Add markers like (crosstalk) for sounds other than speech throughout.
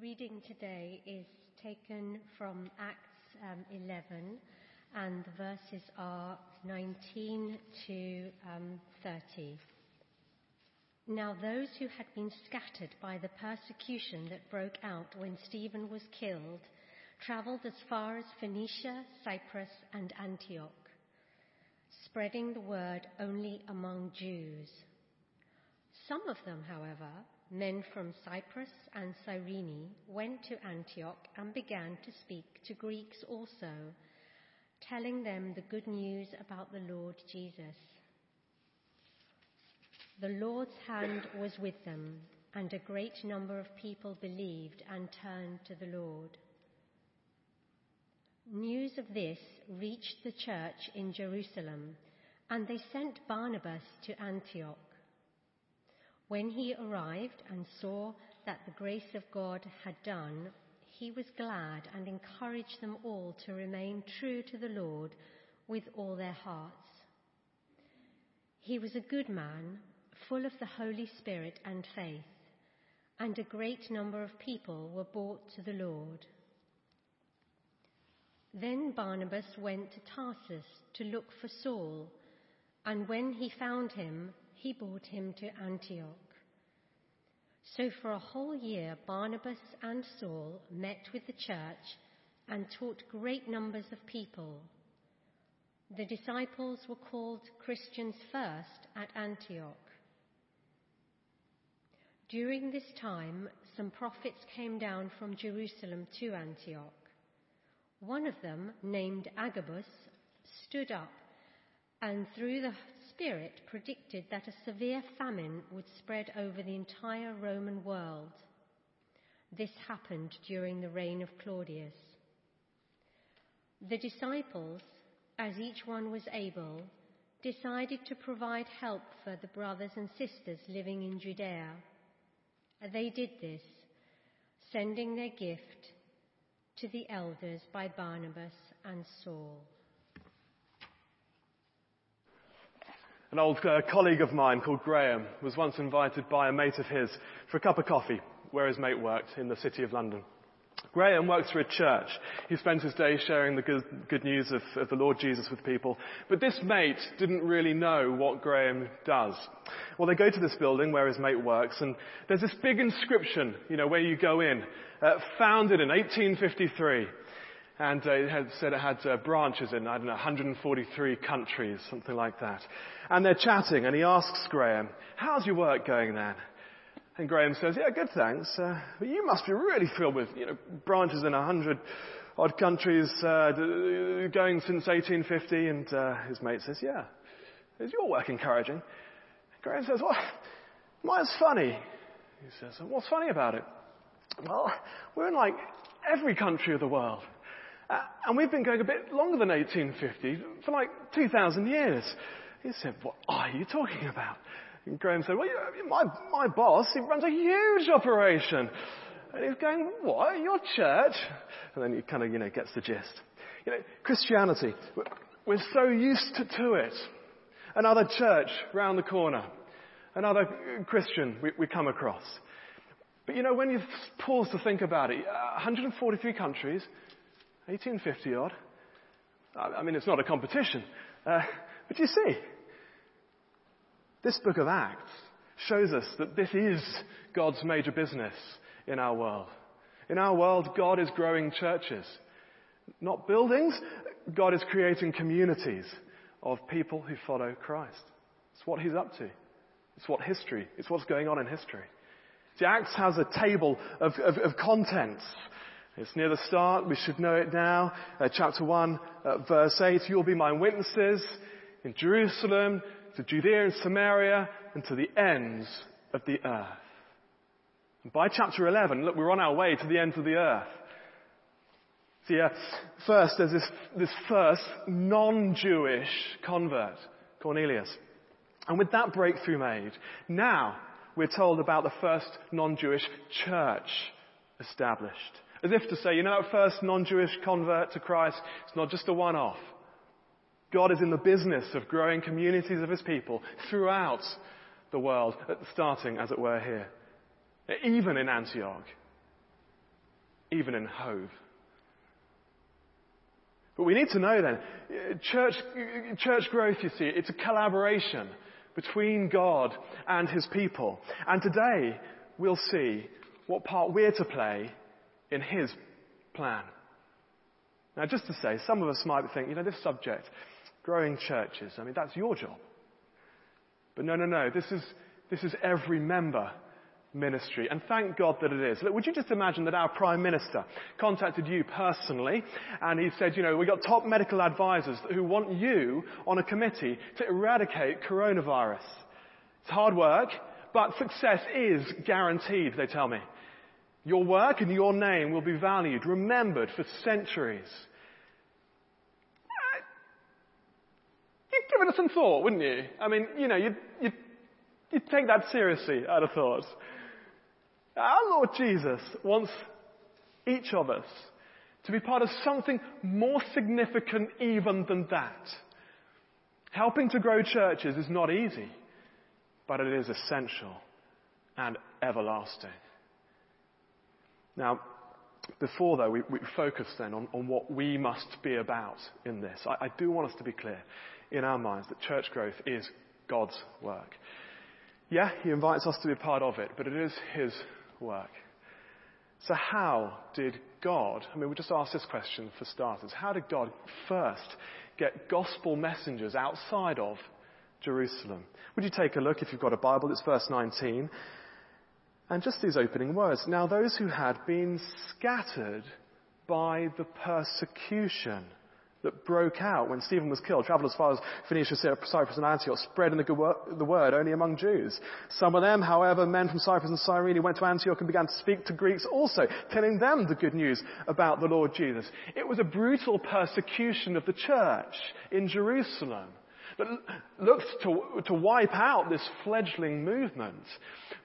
reading today is taken from Acts um, 11, and the verses are 19 to um, 30. Now, those who had been scattered by the persecution that broke out when Stephen was killed traveled as far as Phoenicia, Cyprus, and Antioch, spreading the word only among Jews. Some of them, however, men from Cyprus and Cyrene went to Antioch and began to speak to Greeks also, telling them the good news about the Lord Jesus. The Lord's hand was with them, and a great number of people believed and turned to the Lord. News of this reached the church in Jerusalem, and they sent Barnabas to Antioch. When he arrived and saw that the grace of God had done, he was glad and encouraged them all to remain true to the Lord with all their hearts. He was a good man, full of the Holy Spirit and faith, and a great number of people were brought to the Lord. Then Barnabas went to Tarsus to look for Saul, and when he found him, he brought him to Antioch. So for a whole year, Barnabas and Saul met with the church and taught great numbers of people. The disciples were called Christians first at Antioch. During this time, some prophets came down from Jerusalem to Antioch. One of them, named Agabus, stood up and through the Spirit predicted that a severe famine would spread over the entire Roman world. This happened during the reign of Claudius. The disciples, as each one was able, decided to provide help for the brothers and sisters living in Judea. They did this, sending their gift to the elders by Barnabas and Saul. An old uh, colleague of mine called Graham was once invited by a mate of his for a cup of coffee where his mate worked in the city of London. Graham works for a church. He spends his day sharing the good, good news of, of, the Lord Jesus with people. But this mate didn't really know what Graham does. Well, they go to this building where his mate works, and there's this big inscription, you know, where you go in, uh, founded in 1853. And uh, it had said it had uh, branches in, I don't know, 143 countries, something like that. And they're chatting, and he asks Graham, how's your work going then? And Graham says, yeah, good thanks. Uh, but you must be really filled with, you know, branches in 100 odd countries uh, going since 1850. And uh, his mate says, yeah. Is your work encouraging? Graham says, well, mine's funny. He says, what's funny about it? Well, we're in like every country of the world. Uh, and we've been going a bit longer than 1850, for like 2,000 years. He said, what are you talking about? And Graham said, well, my, my boss, he runs a huge operation. And he's going, what, your church? And then he kind of, you know, gets the gist. You know, Christianity, we're so used to, to it. Another church round the corner. Another Christian we, we come across. But you know, when you pause to think about it, 143 countries, 1850 odd. I mean, it's not a competition. Uh, but you see, this book of Acts shows us that this is God's major business in our world. In our world, God is growing churches. Not buildings, God is creating communities of people who follow Christ. It's what He's up to. It's what history, it's what's going on in history. See, Acts has a table of, of, of contents it's near the start. We should know it now. Uh, chapter 1, uh, verse 8. You'll be my witnesses in Jerusalem, to Judea and Samaria, and to the ends of the earth. And by chapter 11, look, we're on our way to the ends of the earth. See, uh, first, there's this, this first non-Jewish convert, Cornelius. And with that breakthrough made, now we're told about the first non-Jewish church established. As if to say, you know that first non-Jewish convert to Christ, it's not just a one-off. God is in the business of growing communities of His people throughout the world, starting, as it were, here. Even in Antioch. even in Hove. But we need to know then, church, church growth, you see, it's a collaboration between God and His people. And today, we'll see what part we're to play in His plan. Now, just to say, some of us might think, you know, this subject, growing churches, I mean, that's your job. But no, no, no, this is, this is every member ministry. And thank God that it is. Look, would you just imagine that our Prime Minister contacted you personally and he said, you know, we've got top medical advisors who want you on a committee to eradicate coronavirus. It's hard work, but success is guaranteed, they tell me. Your work and your name will be valued, remembered for centuries. You'd give it some thought, wouldn't you? I mean, you know, you'd, you'd, you'd take that seriously, I'd have thought. Our Lord Jesus wants each of us to be part of something more significant even than that. Helping to grow churches is not easy, but it is essential and everlasting. Now, before though we, we focus then on, on, what we must be about in this, I, I do want us to be clear in our minds that church growth is God's work. Yeah, He invites us to be part of it, but it is His work. So how did God, I mean, we just asked this question for starters, how did God first get gospel messengers outside of Jerusalem? Would you take a look if you've got a Bible? It's verse 19. And just these opening words. Now those who had been scattered by the persecution that broke out when Stephen was killed, traveled as far as Phoenicia, Cyprus, and Antioch, spreading the word only among Jews. Some of them, however, men from Cyprus and Cyrene, went to Antioch and began to speak to Greeks also, telling them the good news about the Lord Jesus. It was a brutal persecution of the church in Jerusalem that looked to, to wipe out this fledgling movement.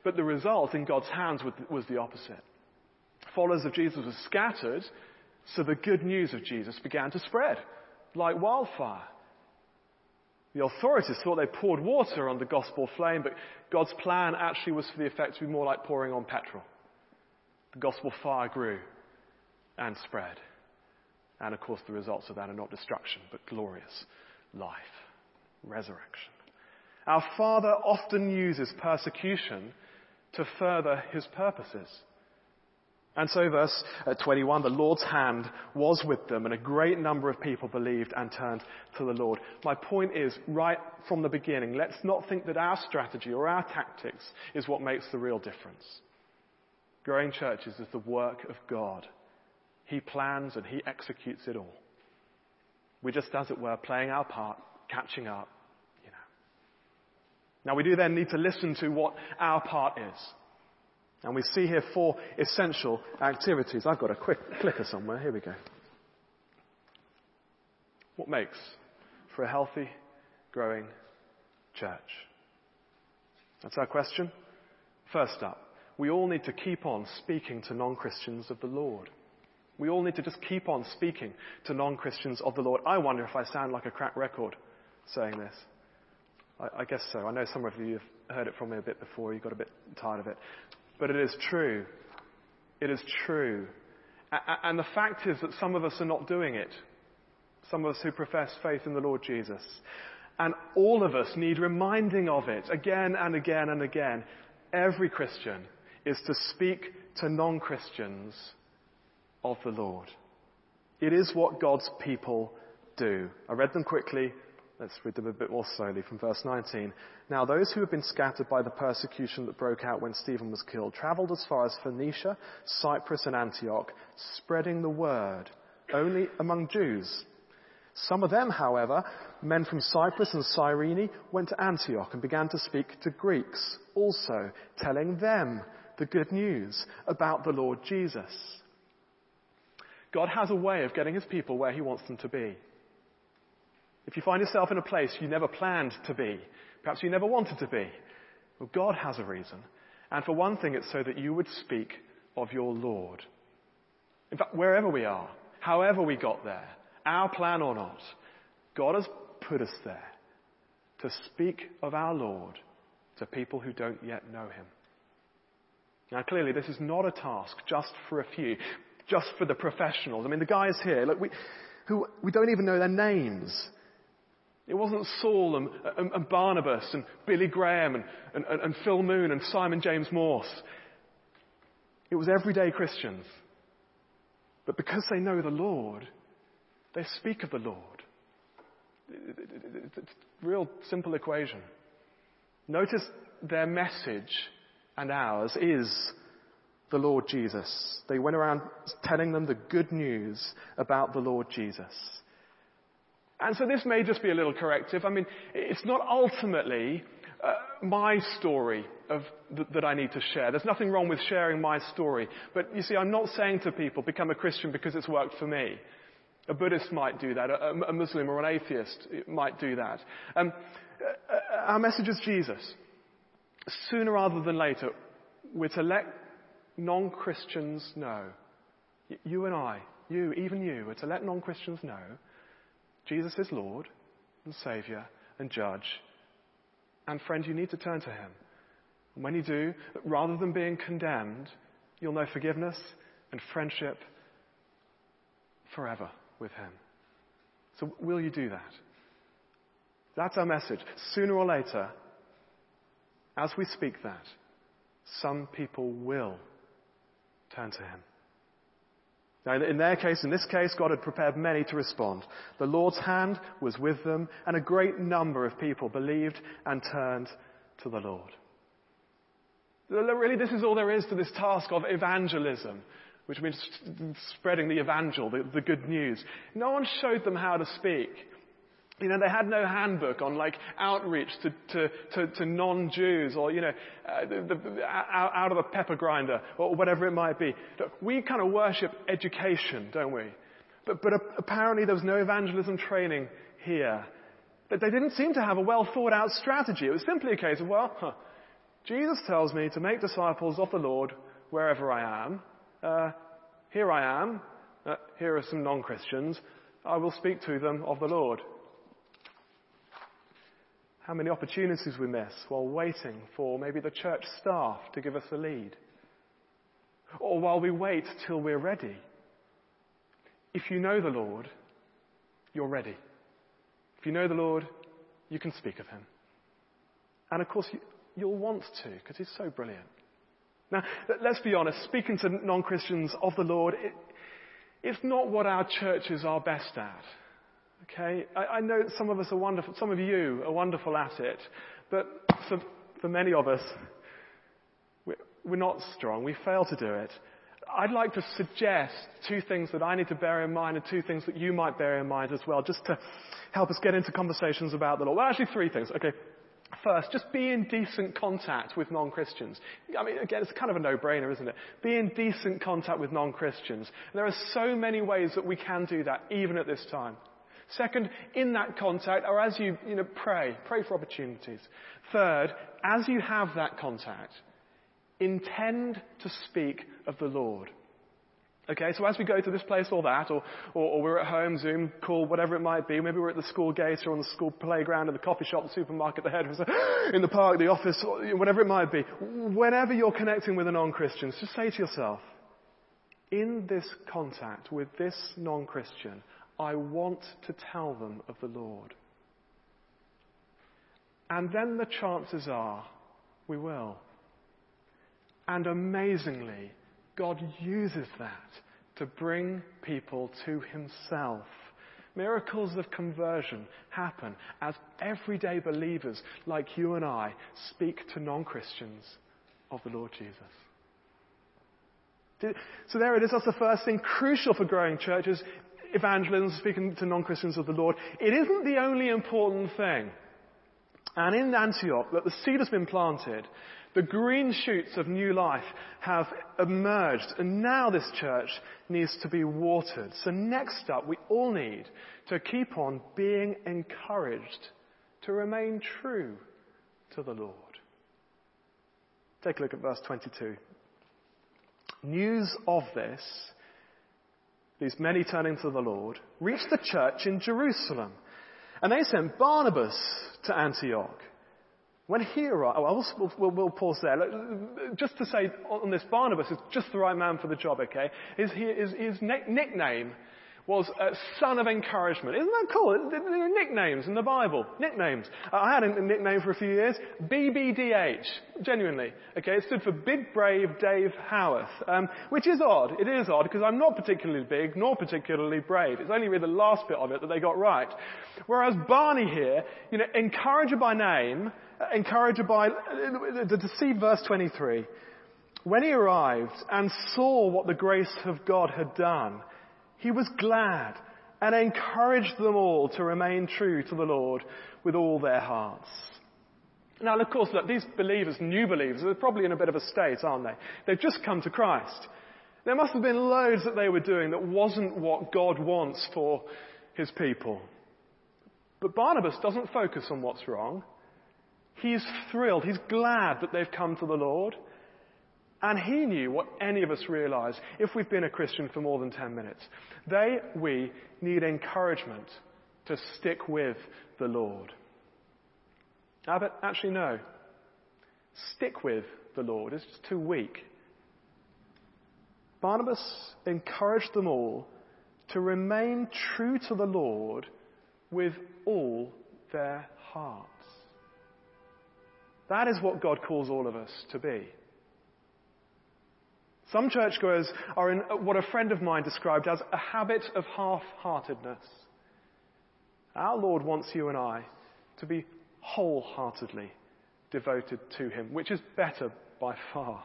But the result in God's hands was the opposite. Followers of Jesus were scattered, so the good news of Jesus began to spread like wildfire. The authorities thought they poured water on the gospel flame, but God's plan actually was for the effect to be more like pouring on petrol. The gospel fire grew and spread. And of course, the results of that are not destruction, but glorious life, resurrection. Our Father often uses persecution to further his purposes. And so, verse uh, 21, the Lord's hand was with them, and a great number of people believed and turned to the Lord. My point is, right from the beginning, let's not think that our strategy or our tactics is what makes the real difference. Growing churches is the work of God. He plans and He executes it all. We're just, as it were, playing our part, catching up, you know. Now, we do then need to listen to what our part is. And we see here four essential activities. I've got a quick clicker somewhere. Here we go. What makes for a healthy, growing church? That's our question. First up, we all need to keep on speaking to non-Christians of the Lord. We all need to just keep on speaking to non-Christians of the Lord. I wonder if I sound like a crack record saying this. I, I guess so. I know some of you have heard it from me a bit before. You got a bit tired of it. But it is true. It is true. And the fact is that some of us are not doing it. Some of us who profess faith in the Lord Jesus. And all of us need reminding of it again and again and again. Every Christian is to speak to non-Christians of the Lord. It is what God's people do. I read them quickly. Let's read them a bit more slowly from verse 19. Now, those who had been scattered by the persecution that broke out when Stephen was killed traveled as far as Phoenicia, Cyprus, and Antioch, spreading the word only among Jews. Some of them, however, men from Cyprus and Cyrene, went to Antioch and began to speak to Greeks, also telling them the good news about the Lord Jesus. God has a way of getting his people where he wants them to be. If you find yourself in a place you never planned to be, perhaps you never wanted to be, well, God has a reason. And for one thing, it's so that you would speak of your Lord. In fact, wherever we are, however we got there, our plan or not, God has put us there to speak of our Lord to people who don't yet know him. Now clearly this is not a task just for a few. just for the professionals. I mean, the guys here, look, we, who, we don't even know their names. It wasn't Saul and, and, and Barnabas and Billy Graham and, and, and Phil Moon and Simon James Morse. It was everyday Christians. But because they know the Lord, they speak of the Lord. It's a real simple equation. Notice their message and ours is the Lord Jesus. They went around telling them the good news about the Lord Jesus. And so this may just be a little corrective. I mean, it's not ultimately uh, my story of, th- that I need to share. There's nothing wrong with sharing my story. But you see, I'm not saying to people, become a Christian because it's worked for me. A Buddhist might do that. A, a Muslim or an atheist might do that. Um, uh, uh, our message is Jesus. Sooner rather than later, we're to let non-Christians know. You and I, you, even you, are to let non-Christians know Jesus is Lord and Saviour and Judge. And friend, you need to turn to Him. And when you do, rather than being condemned, you'll know forgiveness and friendship forever with Him. So will you do that? That's our message. Sooner or later, as we speak that, some people will turn to Him. Now, in their case, in this case, God had prepared many to respond. The Lord's hand was with them, and a great number of people believed and turned to the Lord. Really, this is all there is to this task of evangelism, which means spreading the evangel, the, the good news. No one showed them how to speak. You know, they had no handbook on like outreach to, to, to, to non-Jews or, you know, uh, the, the, out, of a pepper grinder or whatever it might be. We kind of worship education, don't we? But, but apparently there was no evangelism training here. But they didn't seem to have a well thought out strategy. It was simply a case of, well, huh, Jesus tells me to make disciples of the Lord wherever I am. Uh, here I am. Uh, here are some non-Christians. I will speak to them of the Lord. How many opportunities we miss while waiting for maybe the church staff to give us a lead. Or while we wait till we're ready. If you know the Lord, you're ready. If you know the Lord, you can speak of Him. And of course, you, will want to, because He's so brilliant. Now, let's be honest, speaking to non-Christians of the Lord, it, it's not what our churches are best at. Okay? I, I know some of us are wonderful, some of you are wonderful at it, but for, for many of us, we're, we're not strong. We fail to do it. I'd like to suggest two things that I need to bear in mind and two things that you might bear in mind as well, just to help us get into conversations about the law. Well, actually three things. Okay. First, just be in decent contact with non-Christians. I mean, again, it's kind of a no-brainer, isn't it? Be in decent contact with non-Christians. There are so many ways that we can do that, even at this time. Second, in that contact, or as you, you know, pray, pray for opportunities. Third, as you have that contact, intend to speak of the Lord. Okay, so as we go to this place or that, or, or, or, we're at home, Zoom call, whatever it might be, maybe we're at the school gate or on the school playground, in the coffee shop, the supermarket, the hairdresser, (gasps) in the park, the office, whatever it might be. Whenever you're connecting with a non-Christian, just say to yourself, in this contact with this non-Christian, I want to tell them of the Lord. And then the chances are we will. And amazingly, God uses that to bring people to Himself. Miracles of conversion happen as everyday believers like you and I speak to non Christians of the Lord Jesus. So there it is. That's the first thing crucial for growing churches evangelism, speaking to non-Christians of the Lord, it isn't the only important thing. And in Antioch, that the seed has been planted, the green shoots of new life have emerged, and now this church needs to be watered. So next up, we all need to keep on being encouraged to remain true to the Lord. Take a look at verse 22. News of this these many turning to the Lord, reached the church in Jerusalem. And they sent Barnabas to Antioch. When he arrived, oh, we'll, we'll, pause there. Just to say on this, Barnabas is just the right man for the job, okay? His, his, his nickname was uh, son of encouragement. Isn't that cool? There are nicknames in the Bible. Nicknames. Uh, I had a nickname for a few years. BBDH. Genuinely. Okay, it stood for Big Brave Dave Howarth. Um, which is odd. It is odd because I'm not particularly big nor particularly brave. It's only really the last bit of it that they got right. Whereas Barney here, you know, encourager by name, uh, encourager by, uh, to see verse 23. When he arrived and saw what the grace of God had done, he was glad and encouraged them all to remain true to the Lord with all their hearts. Now, of course, look, these believers, new believers, they're probably in a bit of a state, aren't they? They've just come to Christ. There must have been loads that they were doing that wasn't what God wants for his people. But Barnabas doesn't focus on what's wrong. He's thrilled. He's glad that they've come to the Lord. And he knew what any of us realize if we've been a Christian for more than 10 minutes. They, we, need encouragement to stick with the Lord. But actually, no. Stick with the Lord is just too weak. Barnabas encouraged them all to remain true to the Lord with all their hearts. That is what God calls all of us to be. Some churchgoers are in what a friend of mine described as a habit of half-heartedness. Our Lord wants you and I to be wholeheartedly devoted to Him, which is better by far.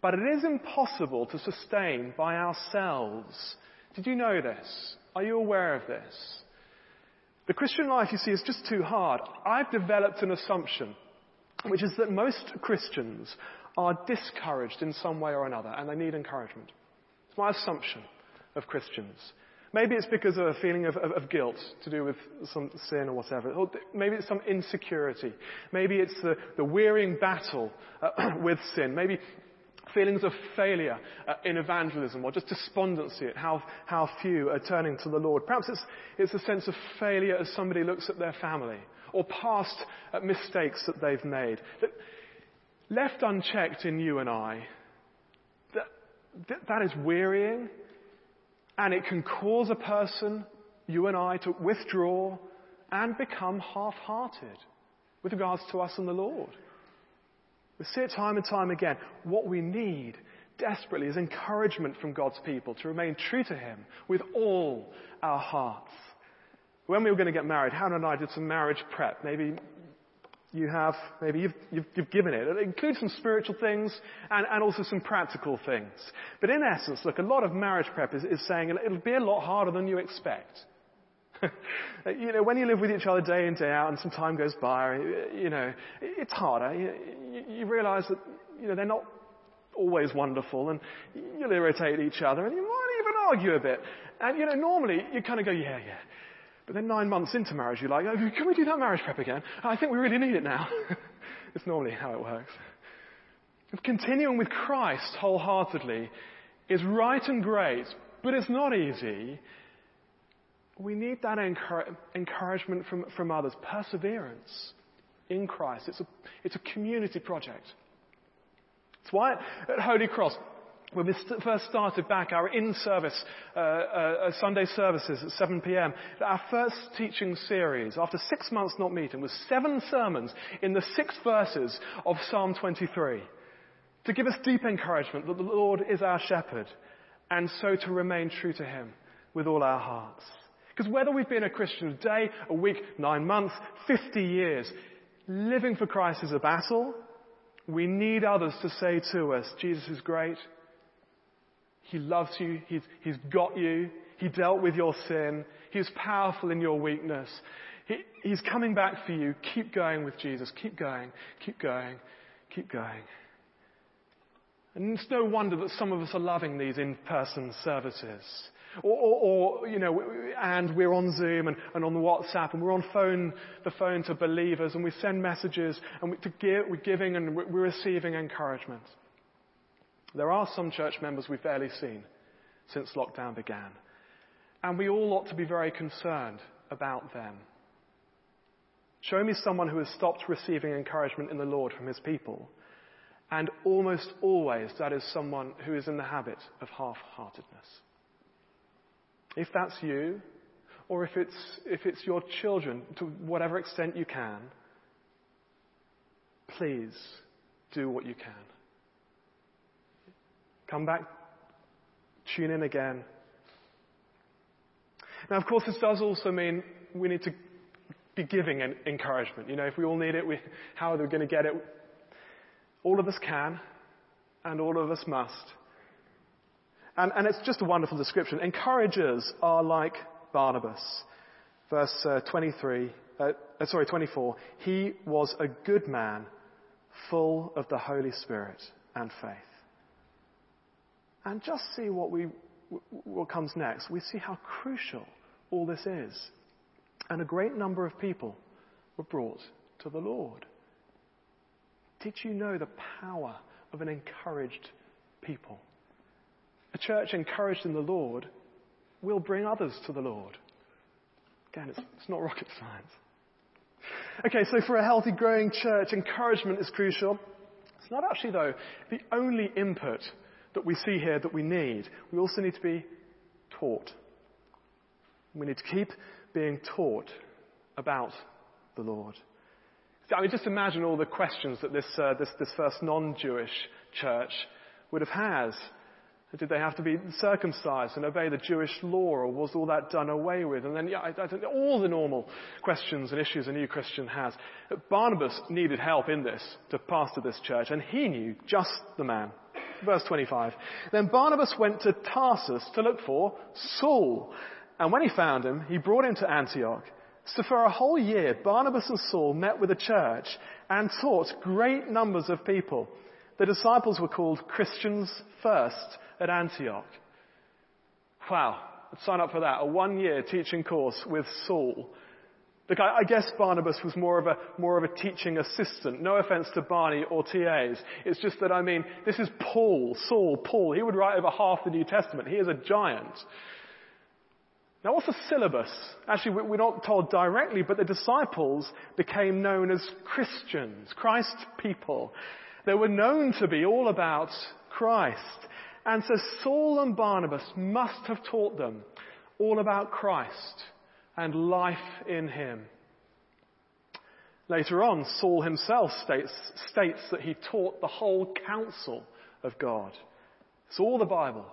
But it is impossible to sustain by ourselves. Did you know this? Are you aware of this? The Christian life, you see, is just too hard. I've developed an assumption, which is that most Christians are discouraged in some way or another and they need encouragement. It's my assumption of Christians. Maybe it's because of a feeling of, of, of, guilt to do with some sin or whatever. Or maybe it's some insecurity. Maybe it's the, the wearying battle uh, (clears throat) with sin. Maybe feelings of failure uh, in evangelism or just despondency at how, how few are turning to the Lord. Perhaps it's, it's a sense of failure as somebody looks at their family or past uh, mistakes that they've made. Left unchecked in you and I, that, that, is wearying and it can cause a person, you and I, to withdraw and become half-hearted with regards to us and the Lord. We see it time and time again. What we need desperately is encouragement from God's people to remain true to Him with all our hearts. When we were going to get married, Hannah and I did some marriage prep. Maybe you have, maybe you've, you've, you've, given it. It includes some spiritual things and, and also some practical things. But in essence, look, a lot of marriage prep is, is saying it'll be a lot harder than you expect. (laughs) you know, when you live with each other day in, day out and some time goes by, you know, it's harder. You, you, you realize that, you know, they're not always wonderful and you'll irritate each other and you might even argue a bit. And, you know, normally you kind of go, yeah, yeah. But then nine months into marriage, you're like, oh, can we do that marriage prep again? I think we really need it now. (laughs) it's normally how it works. Continuing with Christ wholeheartedly is right and great, but it's not easy. We need that encouragement from, from others, perseverance in Christ. It's a, it's a community project. That's why at Holy Cross, when we first started back our in-service uh, uh, uh Sunday services at 7 p.m., our first teaching series, after six months not meeting, was seven sermons in the six verses of Psalm 23 to give us deep encouragement that the Lord is our shepherd and so to remain true to Him with all our hearts. Because whether we've been a Christian a day, a week, nine months, 50 years, living for Christ is a battle. We need others to say to us, Jesus is great, he loves you. He's, he's got you. He dealt with your sin. He's powerful in your weakness. He, he's coming back for you. Keep going with Jesus. Keep going. Keep going. Keep going. And it's no wonder that some of us are loving these in-person services. Or, or, or, you know, and we're on Zoom and, and, on WhatsApp and we're on phone, the phone to believers and we send messages and we, to give, we're giving and we're receiving encouragement. There are some church members we've barely seen since lockdown began. And we all ought to be very concerned about them. Show me someone who has stopped receiving encouragement in the Lord from his people. And almost always that is someone who is in the habit of half-heartedness. If that's you, or if it's, if it's your children, to whatever extent you can, please do what you can. Come back, tune in again. Now, of course, this does also mean we need to be giving encouragement. You know, if we all need it, we, how are we going to get it? All of us can, and all of us must. And, and it's just a wonderful description. Encouragers are like Barnabas. Verse uh, 23, uh, uh, sorry, 24. He was a good man, full of the Holy Spirit and faith. And just see what we, what comes next. We see how crucial all this is. And a great number of people were brought to the Lord. Did you know the power of an encouraged people? A church encouraged in the Lord will bring others to the Lord. Again, it's, it's not rocket science. Okay, so for a healthy, growing church, encouragement is crucial. It's not actually, though, the only input that we see here that we need. We also need to be taught. We need to keep being taught about the Lord. I mean, just imagine all the questions that this, uh, this, this first non-Jewish church would have had did they have to be circumcised and obey the Jewish law, or was all that done away with? And then, yeah, I, I all the normal questions and issues a new Christian has. Barnabas needed help in this to pastor this church, and he knew just the man. Verse 25. Then Barnabas went to Tarsus to look for Saul. And when he found him, he brought him to Antioch. So for a whole year, Barnabas and Saul met with the church and taught great numbers of people. The disciples were called Christians first at Antioch. Wow, sign up for that. A one year teaching course with Saul. Look, I, I guess Barnabas was more of a, more of a teaching assistant. No offense to Barney or TAs. It's just that, I mean, this is Paul, Saul, Paul. He would write over half the New Testament. He is a giant. Now what's the syllabus? Actually, we're not told directly, but the disciples became known as Christians, Christ people. They were known to be all about Christ. And so Saul and Barnabas must have taught them all about Christ and life in Him. Later on, Saul himself states, states that he taught the whole counsel of God. It's all the Bible.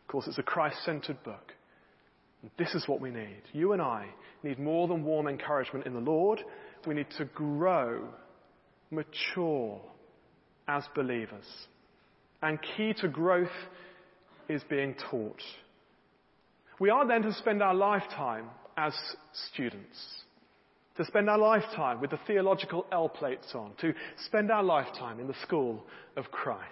Of course, it's a Christ-centered book. And this is what we need. You and I need more than warm encouragement in the Lord. We need to grow, mature as believers. And key to growth is being taught. We are then to spend our lifetime as students. To spend our lifetime with the theological L plates on. To spend our lifetime in the school of Christ.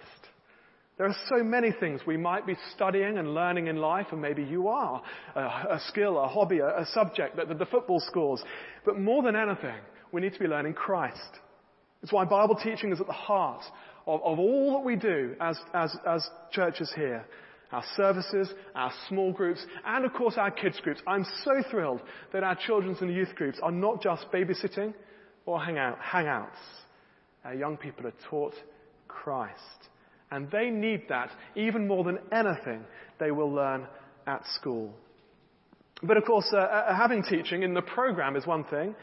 There are so many things we might be studying and learning in life, and maybe you are. A, a skill, a hobby, a, a subject that the football scores. But more than anything, we need to be learning Christ. It's why Bible teaching is at the heart of, of all that we do as, as, as churches here. Our services, our small groups, and of course our kids groups. I'm so thrilled that our children's and youth groups are not just babysitting or hangout, hangouts. Our young people are taught Christ. And they need that even more than anything they will learn at school. But of course, uh, uh having teaching in the program is one thing.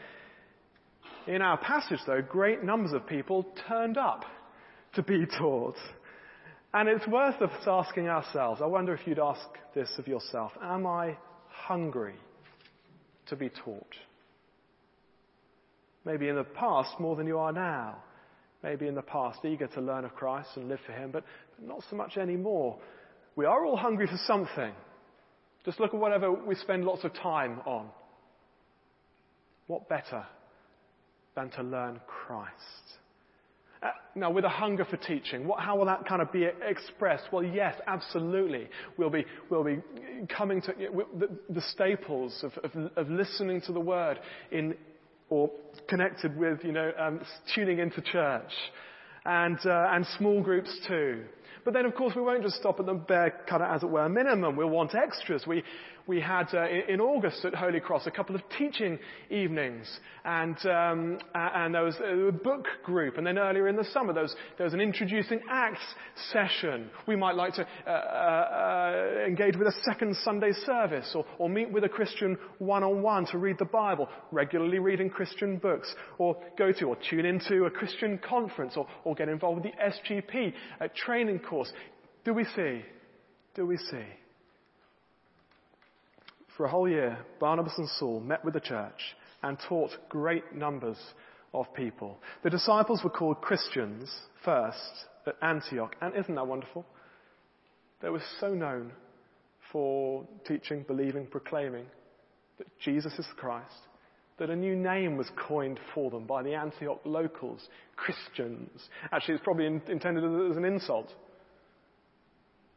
In our passage, though, great numbers of people turned up to be taught. And it's worth us asking ourselves, I wonder if you'd ask this of yourself, am I hungry to be taught? Maybe in the past more than you are now. Maybe in the past eager to learn of Christ and live for Him, but, not so much anymore. We are all hungry for something. Just look at whatever we spend lots of time on. What better than to learn Christ? Uh, now, with a hunger for teaching, what, how will that kind of be expressed? Well, yes, absolutely. We'll be, we'll be coming to the, the staples of, of, of, listening to the word in, or connected with, you know, um, tuning into church and, uh, and small groups too. But then, of course, we won't just stop at the bare, kind of, as it were, minimum. We'll want extras. We, we had uh, in August at Holy Cross a couple of teaching evenings, and, um, and there was a book group, and then earlier in the summer there was, there was an introducing Acts session. We might like to uh, uh, engage with a second Sunday service, or, or meet with a Christian one-on-one to read the Bible, regularly reading Christian books, or go to or tune into a Christian conference, or, or get involved with the SGP a training course. Do we see? Do we see? For a whole year, Barnabas and Saul met with the church and taught great numbers of people. The disciples were called Christians first at Antioch, and isn't that wonderful? They were so known for teaching, believing, proclaiming that Jesus is Christ, that a new name was coined for them by the Antioch locals, Christians. Actually, it's probably in, intended as an insult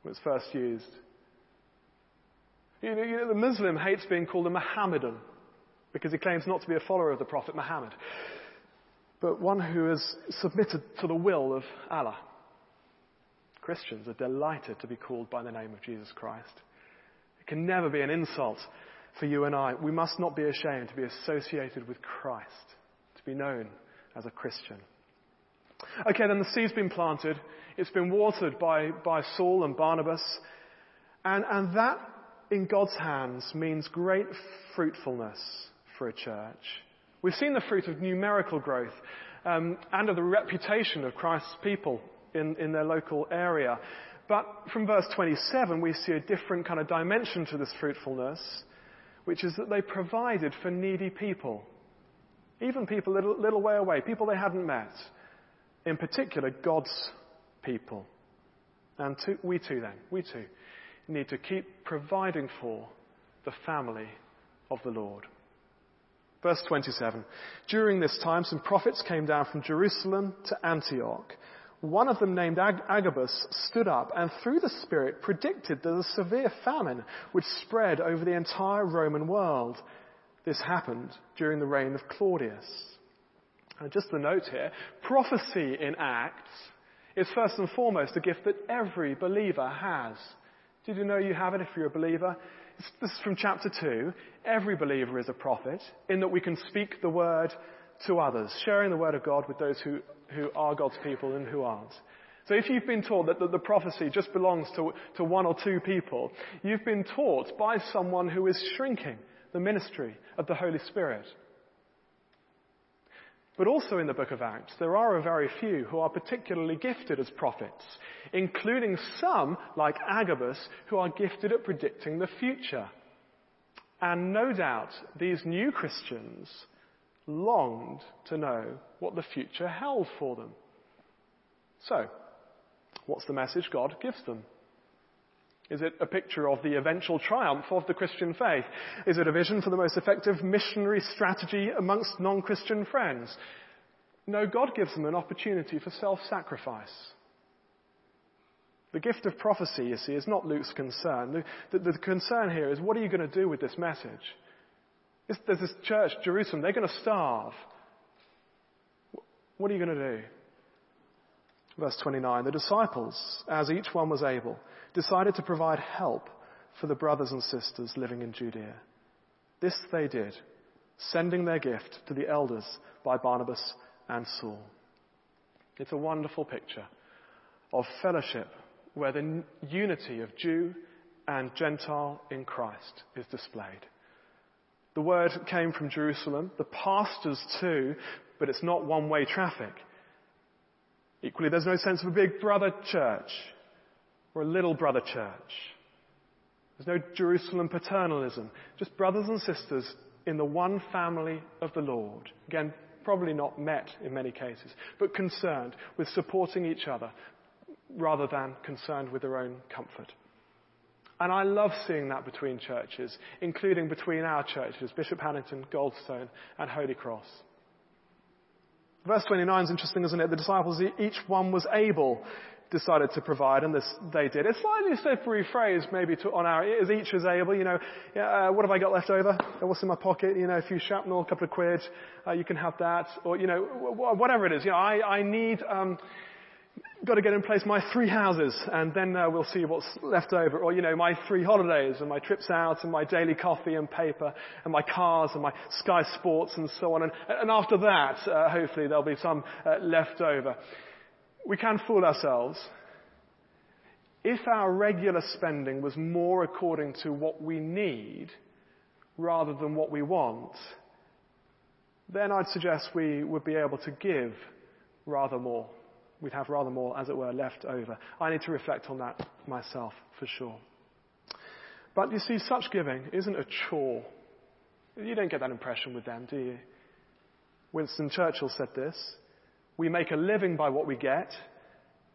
when it's first used. You know, you know, the Muslim hates being called a Mohammedan because he claims not to be a follower of the Prophet Muhammad, but one who has submitted to the will of Allah. Christians are delighted to be called by the name of Jesus Christ. It can never be an insult for you and I. We must not be ashamed to be associated with Christ, to be known as a Christian. Okay, then the seed's been planted. It's been watered by, by Saul and Barnabas. And, and that in God's hands means great fruitfulness for a church. We've seen the fruit of numerical growth um, and of the reputation of Christ's people in, in their local area. But from verse 27, we see a different kind of dimension to this fruitfulness, which is that they provided for needy people. Even people a little, little way away, people they hadn't met. In particular, God's people. And to, we too, then, we too, need to keep providing for the family of the Lord. Verse 27. During this time, some prophets came down from Jerusalem to Antioch. One of them, named Ag- Agabus, stood up and through the Spirit predicted that a severe famine would spread over the entire Roman world. This happened during the reign of Claudius. And just a note here, prophecy in Acts is first and foremost a gift that every believer has. Did you know you have it if you're a believer? This is from chapter 2. Every believer is a prophet in that we can speak the word to others, sharing the word of God with those who, who are God's people and who aren't. So if you've been taught that the, the prophecy just belongs to, to one or two people, you've been taught by someone who is shrinking the ministry of the Holy Spirit. But also in the book of Acts, there are a very few who are particularly gifted as prophets, including some, like Agabus, who are gifted at predicting the future. And no doubt these new Christians longed to know what the future held for them. So, what's the message God gives them? Is it a picture of the eventual triumph of the Christian faith? Is it a vision for the most effective missionary strategy amongst non-Christian friends? No, God gives them an opportunity for self-sacrifice. The gift of prophecy, you see, is not Luke's concern. The, the, the concern here is what are you going to do with this message? There's this church, Jerusalem, they're going to starve. What are you going to do? Verse 29, the disciples, as each one was able, decided to provide help for the brothers and sisters living in Judea. This they did, sending their gift to the elders by Barnabas and Saul. It's a wonderful picture of fellowship where the unity of Jew and Gentile in Christ is displayed. The word came from Jerusalem, the pastors too, but it's not one way traffic. Equally, there's no sense of a big brother church or a little brother church. There's no Jerusalem paternalism. Just brothers and sisters in the one family of the Lord. Again, probably not met in many cases, but concerned with supporting each other rather than concerned with their own comfort. And I love seeing that between churches, including between our churches, Bishop Hannington, Goldstone, and Holy Cross. Verse 29 is interesting, isn't it? The disciples, each one was able, decided to provide, and this they did. It's slightly slippery phrase, maybe, to, on our, ears. each was able, you know, uh, what have I got left over? What's in my pocket? You know, a few shrapnel, a couple of quid, uh, you can have that, or, you know, whatever it is. You know, I, I need, um, got to get in place my three houses and then uh, we'll see what's left over. Or, you know, my three holidays and my trips out and my daily coffee and paper and my cars and my Sky Sports and so on. And, and after that, uh, hopefully there'll be some uh, left over. We can fool ourselves. If our regular spending was more according to what we need rather than what we want, then I'd suggest we would be able to give rather more we'd have rather more, as it were, left over. I need to reflect on that myself, for sure. But you see, such giving isn't a chore. You don't get that impression with them, do you? Winston Churchill said this We make a living by what we get,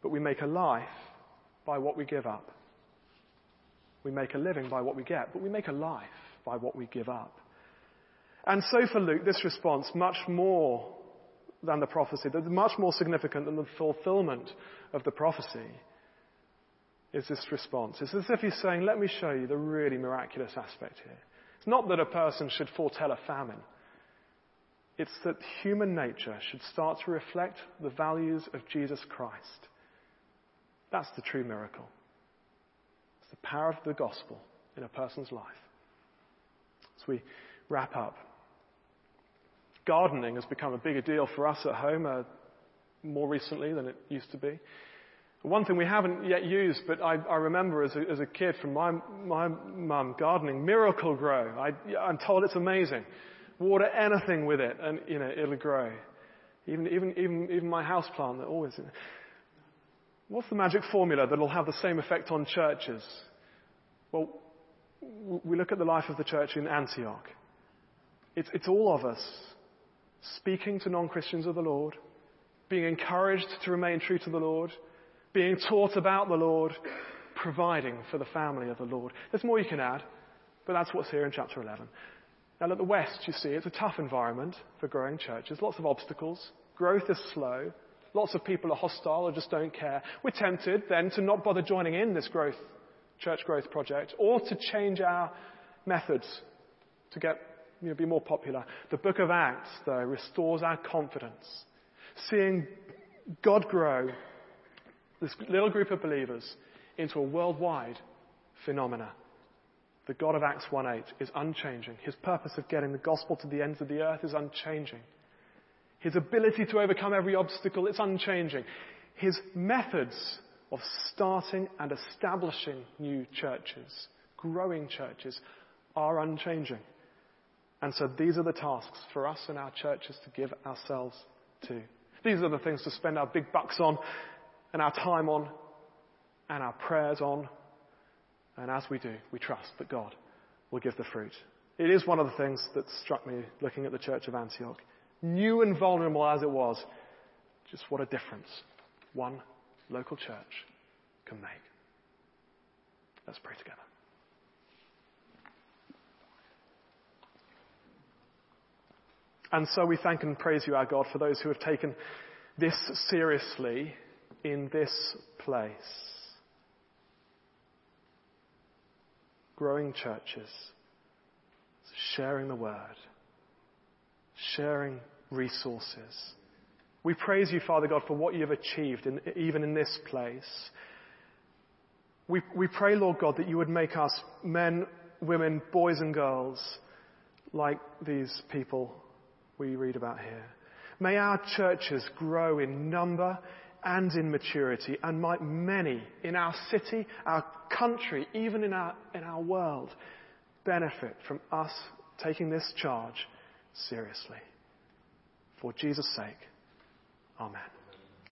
but we make a life by what we give up. We make a living by what we get, but we make a life by what we give up. And so for Luke, this response, much more than the prophecy, that's much more significant than the fulfillment of the prophecy, is this response. It's as if he's saying, Let me show you the really miraculous aspect here. It's not that a person should foretell a famine, it's that human nature should start to reflect the values of Jesus Christ. That's the true miracle. It's the power of the gospel in a person's life. As we wrap up, gardening has become a bigger deal for us at home uh, more recently than it used to be. One thing we haven't yet used, but I, I remember as a, as a, kid from my, my mum gardening, Miracle-Gro. I, I'm told it's amazing. Water anything with it and, you know, it'll grow. Even, even, even, even my house plant, that always, what's the magic formula that'll have the same effect on churches? Well, we look at the life of the church in Antioch. It's, it's all of us speaking to non-Christians of the Lord, being encouraged to remain true to the Lord, being taught about the Lord, providing for the family of the Lord. There's more you can add, but that's what's here in chapter 11. Now, at the West, you see, it's a tough environment for growing churches. Lots of obstacles. Growth is slow. Lots of people are hostile or just don't care. We're tempted then to not bother joining in this growth, church growth project or to change our methods to get you know, be more popular. The book of Acts, though, restores our confidence. Seeing God grow this little group of believers into a worldwide phenomena. The God of Acts 1.8 is unchanging. His purpose of getting the gospel to the ends of the earth is unchanging. His ability to overcome every obstacle is unchanging. His methods of starting and establishing new churches, growing churches, are unchanging. And so these are the tasks for us and our churches to give ourselves to. These are the things to spend our big bucks on and our time on and our prayers on. And as we do, we trust that God will give the fruit. It is one of the things that struck me looking at the church of Antioch. New and vulnerable as it was, just what a difference one local church can make. Let's pray together. And so we thank and praise you, our God, for those who have taken this seriously in this place. Growing churches, sharing the word, sharing resources. We praise you, Father God, for what you have achieved, in, even in this place. We, we pray, Lord God, that you would make us men, women, boys and girls like these people we read about here. May our churches grow in number and in maturity, and might many in our city, our country, even in our, in our world, benefit from us taking this charge seriously. For Jesus' sake, Amen.